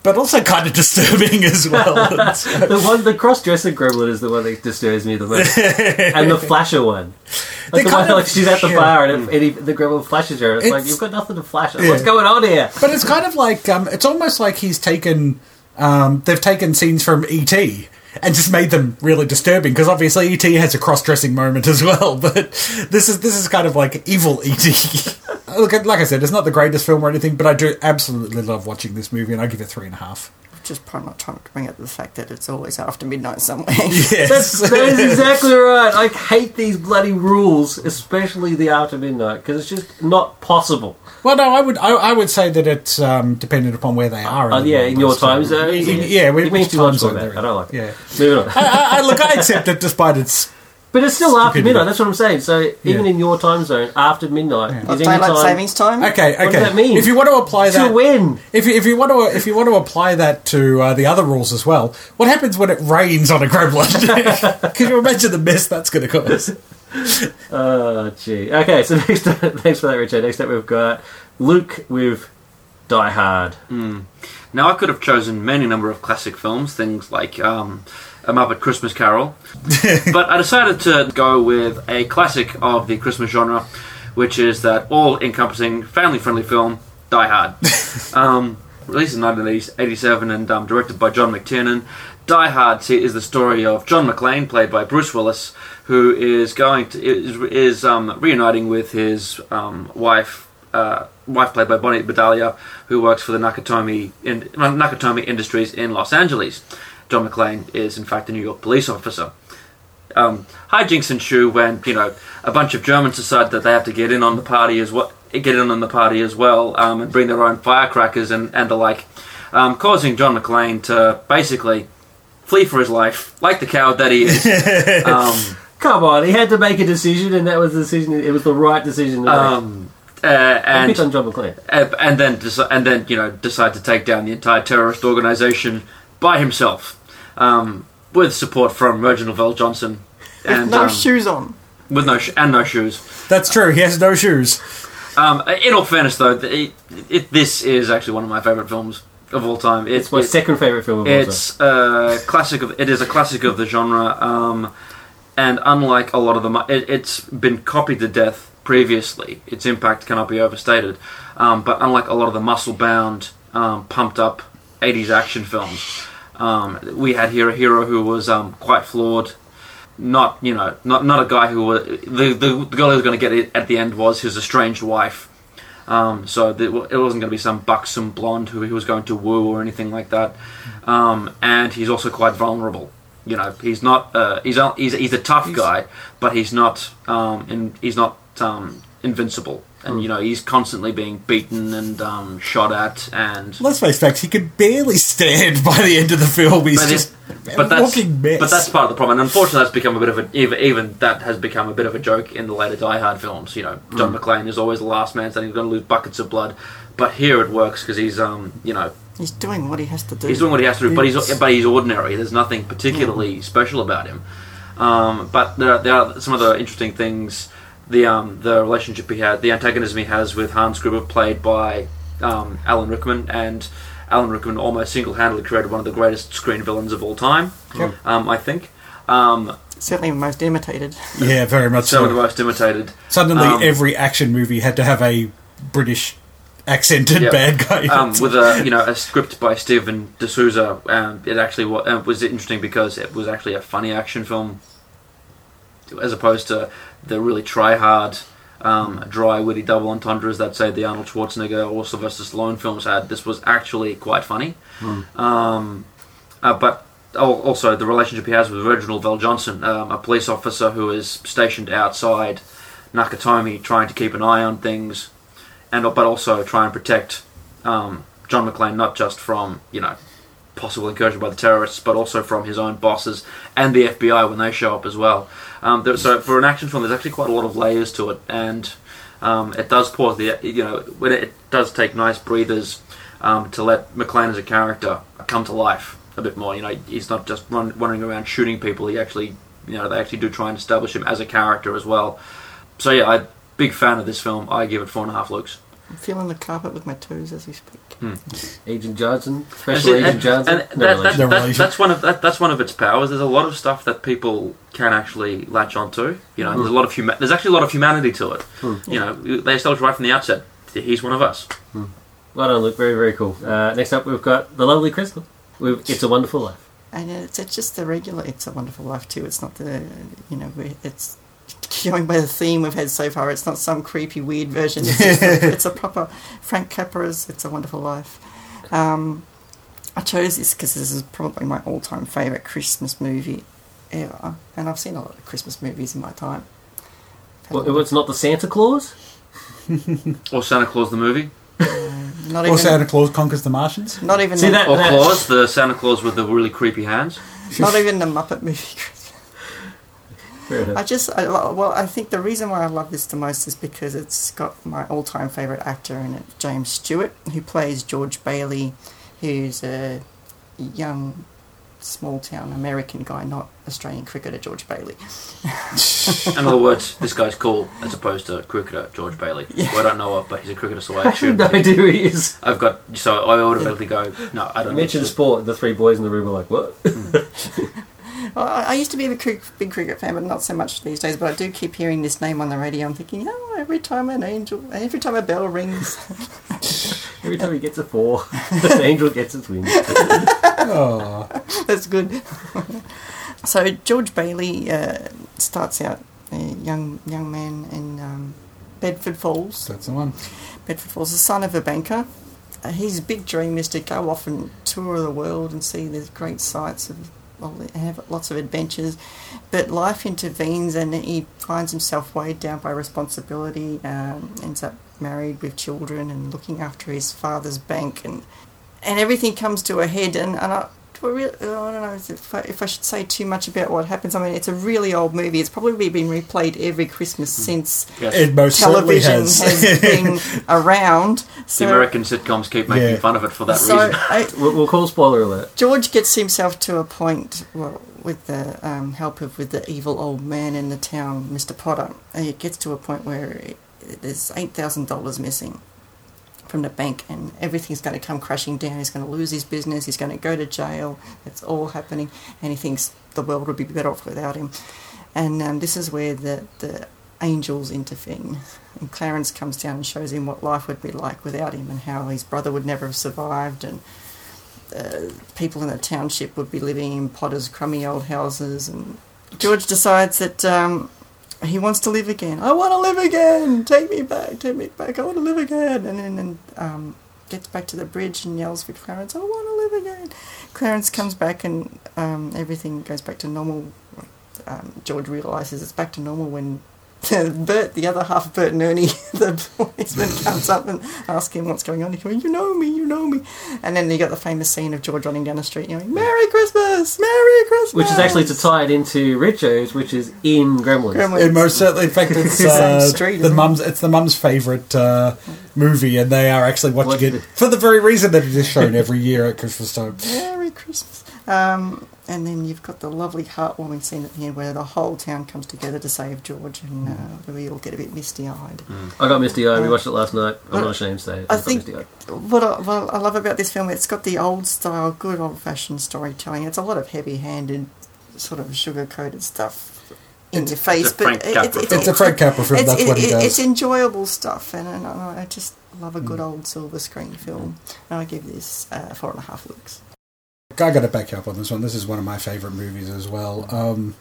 but also kind of disturbing as well. It's- the one the cross dresser Gremlin is the one that disturbs me the most and the flasher one like They the one kind of- like she's at the yeah. bar and, it, and he, the Gremlin flashes her it's, like It's- you've got nothing to flash Yeah. what's going on here but it's kind of like um, it's almost like he's taken. Um, they've taken scenes from ET and just made them really disturbing because obviously ET has a cross-dressing moment as well. But this is this is kind of like evil ET. Look, like I said, it's not the greatest film or anything, but I do absolutely love watching this movie, and I give it three and a half. Just probably not trying to bring up the fact that it's always after midnight somewhere. Yes, That's, that is exactly right. I hate these bloody rules, especially the after midnight, because it's just not possible. Well, no, I would I, I would say that it's um, dependent upon where they are. Oh, the yeah, in your time zone. Y- y- Yeah, which, it means which too time zone that. I don't like it. Yeah, Moving on. I, I, look, I accept it despite its. But it's still after midnight. That's what I'm saying. So even Yeah. in your time zone, after midnight Yeah. is any daylight time savings time. Okay, okay. What does that mean? If you want to apply that to that, win. if you, if you want to if you want to apply that to uh, the other rules as well, what happens when it rains on a gremlin? Can you imagine the mess that's going to cause? Oh, gee. Okay, so next, thanks for that, Richard. Next up, we've got Luke with Die Hard. Now, I could have chosen many number of classic films, things like um, A Muppet Christmas Carol, but I decided to go with a classic of the Christmas genre, which is that all-encompassing, family-friendly film, Die Hard. um, released in 1987 and um, directed by John McTiernan. Die Hard is the story of John McClane, played by Bruce Willis, who is going to is, is um, reuniting with his um, wife, uh, wife played by Bonnie Bedelia, who works for the Nakatomi in, Nakatomi Industries in Los Angeles. John McClane is in fact a New York police officer. Um, hijinks ensue when you know a bunch of Germans decide that they have to get in on the party as well, get in on the party as well, um, and bring their own firecrackers and, and the like, um, causing John McClane to basically flee for his life, like the coward that he is. um, Come on, he had to make a decision, and that was the decision. It was the right decision. To make. um, uh, and on John McClane. uh, and then deci- and then you know decide to take down the entire terrorist organization by himself, um, with support from Reginald VelJohnson, and no um, shoes on. with no sh- and no shoes. That's true. He has no shoes. Um, in all fairness, though, it, it, this is actually one of my favorite films of all time. It- It's my it- second favorite film of all time. It's a classic of. It is a classic of the genre, um, and unlike a lot of them, it, it's been copied to death previously. Its impact cannot be overstated. Um, but unlike a lot of the muscle-bound, um, pumped-up '80s action films, um, we had here a hero who was um, quite flawed. Not you know, not not a guy who was the the, the girl who was going to get it at the end was his estranged wife. Um, so the, it wasn't going to be some buxom blonde who he was going to woo or anything like that. Um, and he's also quite vulnerable. You know, he's not uh, he's a, he's he's a tough guy, but he's not um, in, he's not um, invincible. And you know, he's constantly being beaten and um, shot at, and Let's face facts. He could barely stand by the end of the film. He's but, just it- but a that's walking mess. but that's part of the problem. And unfortunately, that's become a bit of a even, even that has become a bit of a joke in the later Die Hard films. You know, John McClane is always the last man standing, he's going to lose buckets of blood. But here it works because he's um you know He's doing what he has to do. He's doing what he has to do, but he's but he's ordinary. There's nothing particularly special about him. Um, but there, are- there are some other interesting things. The um, the relationship he had, the antagonism he has with Hans Gruber, played by um, Alan Rickman, and Alan Rickman almost single-handedly created one of the greatest screen villains of all time. Yep. Um, I think. Um, Certainly the most imitated. yeah, very much some of the most imitated. Suddenly, um, every action movie had to have a British accented Yep. bad guy. um, with a you know a script by Steven de Souza. Um, it actually wa- uh, was interesting because it was actually a funny action film, as opposed to the really try hard, um, dry, witty double entendres that say the Arnold Schwarzenegger or Sylvester Stallone films had. This was actually quite funny, um, uh, but. Also, the relationship he has with Reginald VelJohnson, um, a police officer who is stationed outside Nakatomi, trying to keep an eye on things, and but also try and protect um, John McClane not just from you know possible incursion by the terrorists, but also from his own bosses and the FBI when they show up as well. Um, there, so for an action film, there's actually quite a lot of layers to it, and um, it does pause the you know when it, it does take nice breathers um, to let McClane as a character come to life a bit more. You know, he's not just run, running around shooting people. He actually you know they actually do try and establish him as a character as well. So yeah, I'm big fan of this film. I give it four and a half looks. I'm feeling the carpet with my toes as we speak. Hmm. Agent Johnson, And Special see, Agent and- Johnson. and No that- that- that- that's one of that, that's one of its powers. There's a lot of stuff that people can actually latch onto. You know, there's a hmm. lot of huma- there's actually a lot of humanity to it. Hmm. You know, they established right from the outset. He's one of us. Well done, Luke. Very, very cool. Uh, next up, we've got the lovely Crystal with "It's a Wonderful Life." And it's, it's just the regular It's a Wonderful Life too. It's not the, you know, it's going by the theme we've had so far. It's not some creepy, weird version. It's, just a, it's a proper Frank Capra's It's a Wonderful Life. Um, I chose this because this is probably my all-time favourite Christmas movie ever. And I've seen a lot of Christmas movies in my time. Well, it's not the Santa Claus. Or Santa Claus the movie. Not or even, Santa Claus conquers the Martians. not even, See the, that- Or Claus, the Santa Claus with the really creepy hands. not even the Muppet movie. Fair. I just, I, lo- well, I think the reason why I love this the most is because it's got my all-time favourite actor in it, James Stewart, who plays George Bailey, who's a young, small-town American guy, not Australian cricketer George Bailey. In other words, this guy's cool as opposed to cricketer George Bailey, who I don't know of, but he's a cricketer, so I I have assume. no idea who he is. I've got so I automatically go. No, I I don't. mentioned know. sport. The three boys in the room were like, "What?" Hmm. Well, I, I used to be a cric- big cricket fan, but not so much these days. But I do keep hearing this name on the radio. I'm thinking, oh, every time an angel, every time a bell rings, Every time he gets a four, the angel gets its wings. Oh, That's good. so George Bailey uh, starts out a young young man in um, Bedford Falls. that's the one. Bedford Falls, the son of a banker, uh, his big dream is to go off and tour the world and see the great sights of well, have lots of adventures. But life intervenes and he finds himself weighed down by responsibility. Um, ends up married with children and looking after his father's bank, and and everything comes to a head. And, and do I, really, I don't know if I, if I should say too much about what happens. I mean, it's a really old movie. It's probably been replayed every Christmas since Yes. It most certainly television has. has been around. the American sitcoms keep making Yeah. fun of it for that so reason. I, We'll, we'll call spoiler alert. George gets himself to a point, well, with the um, help of with the evil old man in the town, Mr. Potter. And it gets to a point where it, there's eight thousand dollars missing from the bank, and everything's going to come crashing down. He's going to lose his business. He's going to go to jail. It's all happening, and he thinks the world would be better off without him. And um, this is where the the angels intervene. And Clarence comes down and shows him what life would be like without him, and how his brother would never have survived, and uh, people in the township would be living in Potter's crummy old houses, and George decides that um, he wants to live again. I want to live again. Take me back. Take me back. I want to live again. And then and, um, gets back to the bridge and yells for Clarence. I want to live again. Clarence comes back and um, everything goes back to normal. Um, George realizes it's back to normal when Bert, the other half of Bert and Ernie, the policeman comes up and asks him what's going on. He goes, "You know me, you know me," and then you got the famous scene of George running down the street, yelling, "Merry Christmas, Merry Christmas!" Which is actually to tie it into Richo's, which is in Gremlins. Gremlins. It most certainly, in fact, it's uh, street, the isn't it? mum's. It's the mum's favourite uh, movie, and they are actually watching What- it for the very reason that it is shown every year at Christmas time. Merry Christmas. Um, and then you've got the lovely heartwarming scene at the end where the whole town comes together to save George, and uh, we all get a bit misty-eyed. I got misty eyed. We Uh, watched it last night. I'm uh, not ashamed to say it. I got think misty-eyed. what I, what I love about this film, it's got the old style, good old fashioned storytelling. It's a lot of heavy handed, sort of sugar coated stuff in your face, a but Frank it- Capra It's a Frank Capra film. It's, That's it- what he it- does. it's enjoyable stuff, and, and I I just love a good old silver screen film. And I give this uh, four and a half looks. I got to back you up on this one. This is one of my favourite movies as well. Um,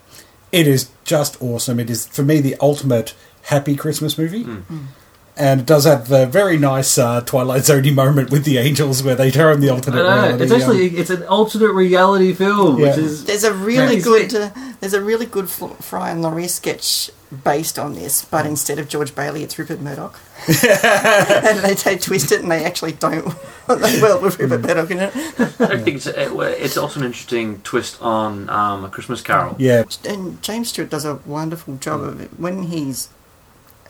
it is just awesome. It is for me the ultimate happy Christmas movie. And it does have the very nice uh, Twilight Zone moment with the angels where they turn the I alternate know. reality. It's um, actually it's an alternate reality film, which Yeah. is There's a really Yeah. good uh, there's a really good Fl- Fry and Laurie sketch based on this, but instead of George Bailey, it's Rupert Murdoch. and they, they twist it, and they actually don't want the world with Rupert Murdoch in it. I think it's, uh, it's also an interesting twist on um, A Christmas Carol. yeah, And James Stewart does a wonderful job of it. When he's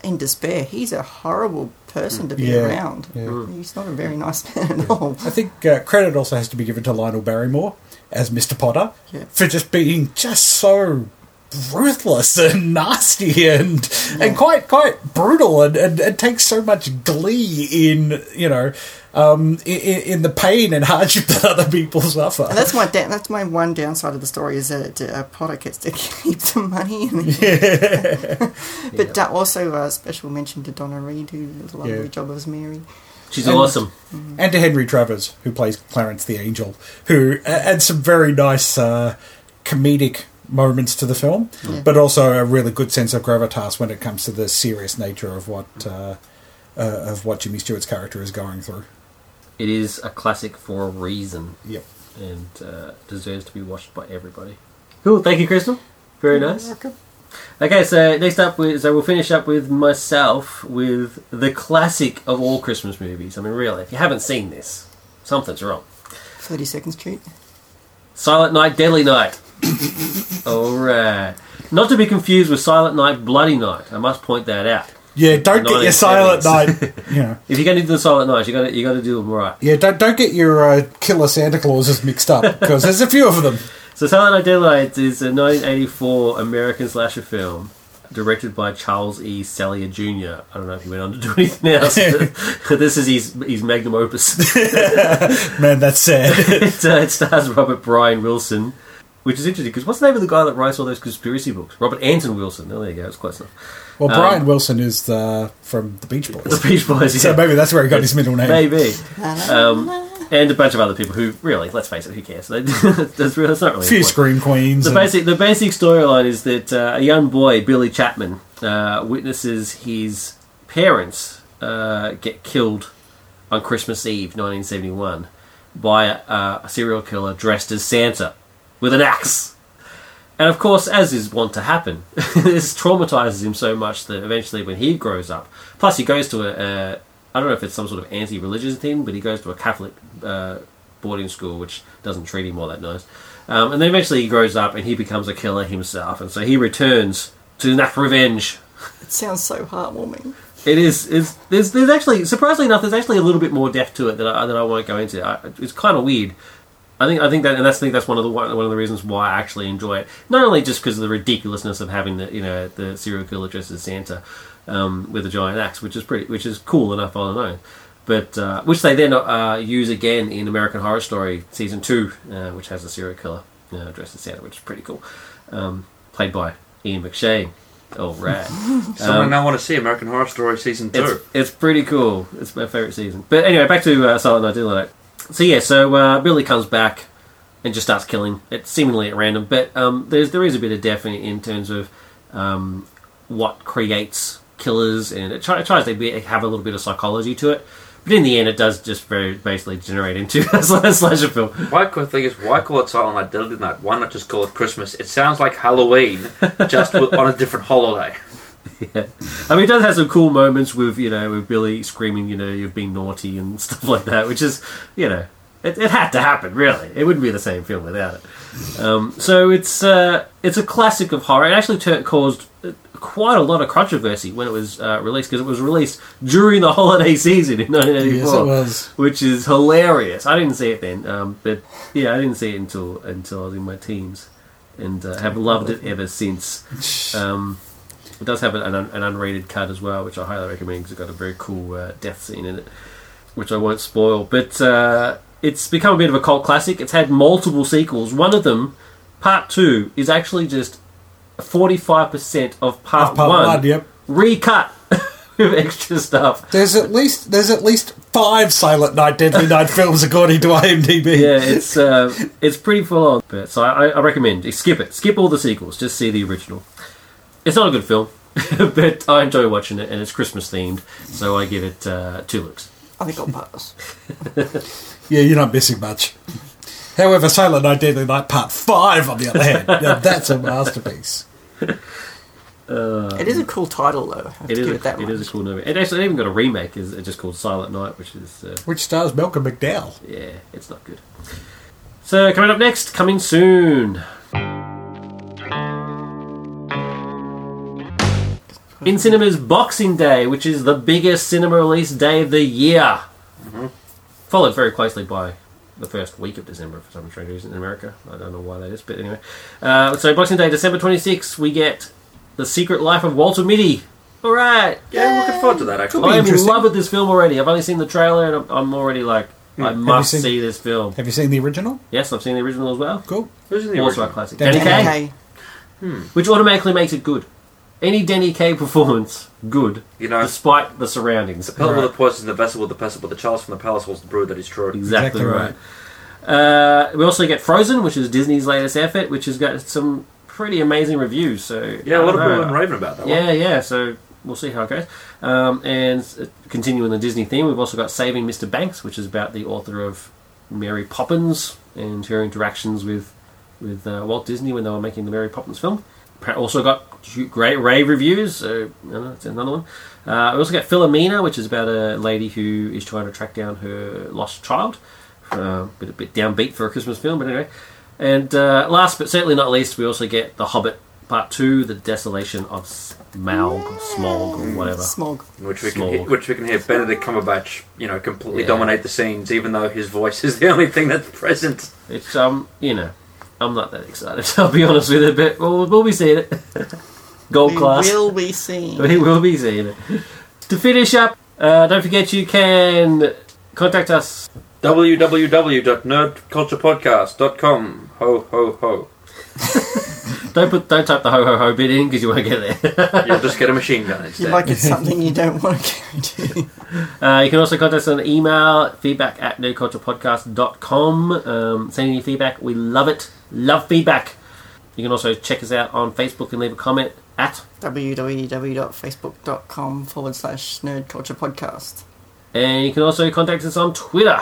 in despair, he's a horrible person to be Yeah. around. Yeah. He's not a very nice man at all. I think uh, credit also has to be given to Lionel Barrymore as Mr. Potter Yeah. for just being just so ruthless and nasty and and quite quite brutal and, and, and takes so much glee in you know um, in, in the pain and hardship that other people suffer. And that's my da- that's my one downside of the story is that uh, Potter gets to keep the money. And but uh, also a special mention to Donna Reed, who does a lovely Yeah. job as Mary. she's And- awesome. and to Henry Travers, who plays Clarence the Angel, who adds some very nice uh, comedic moments to the film, Yeah. but also a really good sense of gravitas when it comes to the serious nature of what uh, uh, of what Jimmy Stewart's character is going through. It is a classic for a reason Yep. and uh, deserves to be watched by everybody. Cool. Thank you, Crystal. Very nice. Okay, so next up, we, so we'll finish up with myself with the classic of all Christmas movies. I mean, really, if you haven't seen this, something's wrong. Thirty Second Street. Silent Night, Deadly Night. Alright. Not to be confused with Silent Night, Bloody Night. I must point that out. Yeah, don't get your 1970s. silent night. You know, If you're going to do the Silent Night, you got to you got to do them right. yeah, don't don't get your uh, killer Santa Clauses mixed up because there's a few of them. So Silent Night, Deadly is a 1984 American slasher film directed by Charles E. Sellier Jr. I don't know if he went on to do anything else. but this is his his magnum opus. Man, that's sad. it, uh, it stars Robert Brian Wilson, which is interesting because what's the name of the guy that writes all those conspiracy books? Robert Anton Wilson. Oh, there you go. It's close enough. Well, Um, Brian Wilson is the, from the Beach Boys. The Beach Boys. so maybe that's where he got his middle name. Maybe. Um, and a bunch of other people who, really, let's face it, who cares? that's, really, that's not really A few important. scream queens. The and- basic, the basic storyline is that uh, a young boy, Billy Chapman, uh, witnesses his parents uh, get killed on Christmas Eve, 1971, by a, a serial killer dressed as Santa with an axe. And of course, as is wont to happen, this traumatizes him so much that eventually, when he grows up, plus he goes to a, a I don't know if it's some sort of anti-religious thing, but he goes to a Catholic uh, boarding school, which doesn't treat him all that nice. Um, and then eventually he grows up and he becomes a killer himself, and so he returns to enact revenge. It sounds so heartwarming. It is. It's, there's, there's actually, surprisingly enough, there's actually a little bit more depth to it that I, that I won't go into. I, it's kind of weird. I think I think that and that's I think that's one of the one, one of the reasons why I actually enjoy it. Not only just because of the ridiculousness of having the you know the serial killer dressed as Santa um, with a giant axe, which is pretty which is cool enough on its own, but uh, which they then uh, use again in American Horror Story season two, uh, which has a serial killer uh, dressed as Santa, which is pretty cool, um, played by Ian McShane. Oh, rad! Someone Um, now want to see American Horror Story season two. it's, it's pretty cool. It's my favorite season. But anyway, back to uh, Silent Night Daylight. So yeah, so uh, Billy comes back and just starts killing. It's seemingly at random, but um, there's there is a bit of depth in, in terms of um, what creates killers, and it, try, it tries to be, have a little bit of psychology to it. But in the end, it does just very basically generate into a slasher film. Why cool thing is why call it Silent Night Deadly Night? Why not just call it Christmas? It sounds like Halloween, just on a different holiday. Yeah. I mean, it does have some cool moments with you know with Billy screaming, you know, you've been naughty and stuff like that, which is you know it, it had to happen. Really, it wouldn't be the same film without it. Um, so it's uh, it's a classic of horror. It actually tur caused uh, quite a lot of controversy when it was uh, released because it was released during the holiday season in 1984, Yes, it was. which is hilarious. I didn't see it then, um, but yeah, I didn't see it until until I was in my teens, and uh, have loved it ever since. Um, it does have an, an unrated cut as well, which I highly recommend because it's got a very cool uh, death scene in it, which I won't spoil. But uh, it's become a bit of a cult classic. It's had multiple sequels. One of them, Part Two, is actually just forty-five percent of Part, Of part One, one, yep. recut with extra stuff. There's at least there's at least five Silent Night, Deadly Night films according to IMDb. Yeah, it's uh, it's pretty full on. But so I, I recommend skip it. Skip all the sequels. Just see the original. It's not a good film, but I enjoy watching it, and it's Christmas themed, so I give it uh, two looks. I think I'll pass. Yeah, you're not missing much. However, Silent Night, Deadly Night Part Five, on the other hand, now that's a masterpiece. it is a cool title, though. I have It to is, give a, it that it a cool movie. It actually even got a remake. Is just called Silent Night, which is uh, Which stars Malcolm McDowell. yeah, it's not good. So coming up next, coming soon. In cinemas, Boxing Day, which is the biggest cinema release day of the year, followed very closely by the first week of December for some strange reason in America. I don't know why that is, but anyway. Uh, so Boxing Day, December 26th, we get The Secret Life of Walter Mitty. All right. Yeah, I'm looking forward to that actually. I'm in love with this film already. I've only seen the trailer and I'm, I'm already like, I must seen- see this film. Have you seen the original? Yes, I've seen the original as well. Cool. Who's in the Also a classic. Danny Danny Kaye. Kaye, Okay. which automatically makes it good. Any Danny Kaye performance, good, You know, despite the surroundings. the pellet with Right. the poison, the vessel with the pestle, but the chalice from the palace was the brew that is true. Exactly, Exactly right. Uh, we also get Frozen, which is Disney's latest effort, which has got some pretty amazing reviews. So Yeah, a lot of people know. have been raving about that one. Yeah, yeah. So we'll see how it goes. Um, and uh, continuing the Disney theme, we've also got Saving Mr. Banks, which is about the author of Mary Poppins and her interactions with with uh, Walt Disney when they were making the Mary Poppins film. Appa- Also got great rave reviews. So you know, that's another one. Uh, we also got Philomena, which is about a lady who is trying to track down her lost child. Uh, bit a bit downbeat for a Christmas film, but anyway. And uh, last but certainly not least, we also get The Hobbit Part Two: The Desolation of Smaug, Smog, or whatever. Smog. Which we can hear, which we can hear Benedict Cumberbatch, you know, completely Yeah. dominate the scenes, even though his voice is the only thing that's present. It's um, you know, I'm not that excited. I'll be honest with you, but we'll, we'll be seeing it. Gold We class. will be seeing. We will be seeing it. To finish up, uh, don't forget you can contact us. www.nerdculturepodcast.com. Ho, ho, ho. Don't put, don't type the ho ho ho bit in because you won't get there. You'll just get a machine gun You instead. might get something you don't want to carry to. Uh, you can also contact us on email, feedback at nerdculturepodcast.com. Um, send any feedback. We love it. Love feedback. You can also check us out on Facebook and leave a comment at. www.facebook.com forward slash nerd culture podcast. And you can also contact us on Twitter.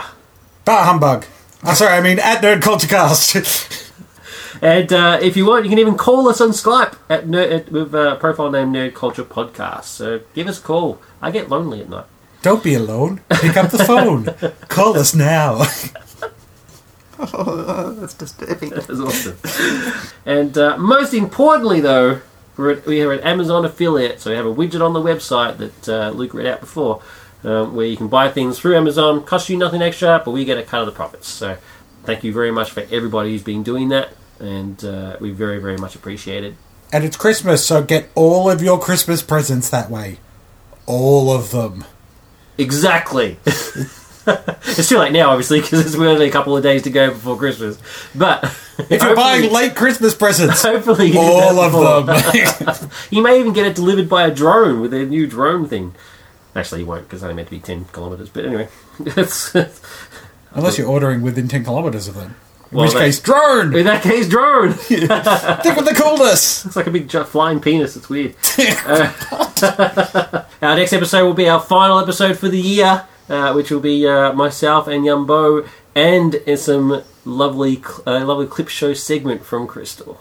Bah humbug. I'm sorry, I mean at Nerd Culture Cast. And uh, if you want, you can even call us on Skype at, nerd, at with uh, profile name Nerd Culture Podcast. So give us a call. I get lonely at night. Don't be alone. Pick up the phone. Call us now. Oh, that's disturbing. That's awesome. and uh, most importantly, though, we're at, we are an Amazon affiliate, so we have a widget on the website that uh, Luke read out before, um, where you can buy things through Amazon. Costs you nothing extra, but we get a cut of the profits. So thank you very much for everybody who's been doing that, and uh, we very, very much appreciate it. and it's Christmas, so get all of your Christmas presents that way. All of them. Exactly. it's too late now, obviously, because it's only a couple of days to go before Christmas. But If you're buying late Christmas presents, hopefully you all of them. You may even get it delivered by a drone with their new drone thing. Actually, you won't because it's only meant to be 10 kilometres. But anyway, Unless you're ordering within 10 kilometres of them. In Well, which that- case, drone! in that case, drone. Think of the coolness! It's like a big flying penis. It's weird. Uh, our next episode will be our final episode for the year, uh, which will be uh, myself and Yumbo and some lovely, uh, lovely clip show segment from Crystal.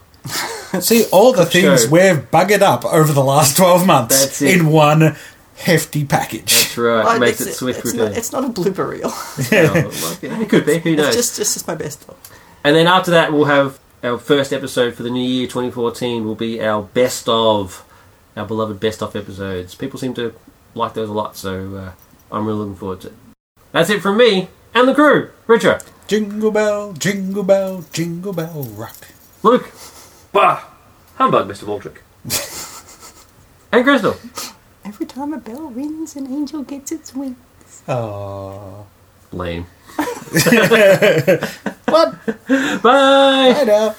See, all the things show. we've buggered up over the last 12 months That's it. in one hefty package. That's right. Oh, makes it's- it swift it's return. not, it's not a blooper reel. Oh, okay. It could be. Who knows? It's just, it's just my best of. And then after that, we'll have our first episode for the new year 2014 will be our best of, our beloved best of episodes. People seem to like those a lot, so uh, I'm really looking forward to it. That's it from me and the crew. Richard, Jingle bell, jingle bell, jingle bell rock. Luke, Bah! Humbug, Mr. Baldrick. and Crystal. Every time a bell rings, an angel gets its wings. Oh. Lame. What? Bye. I know.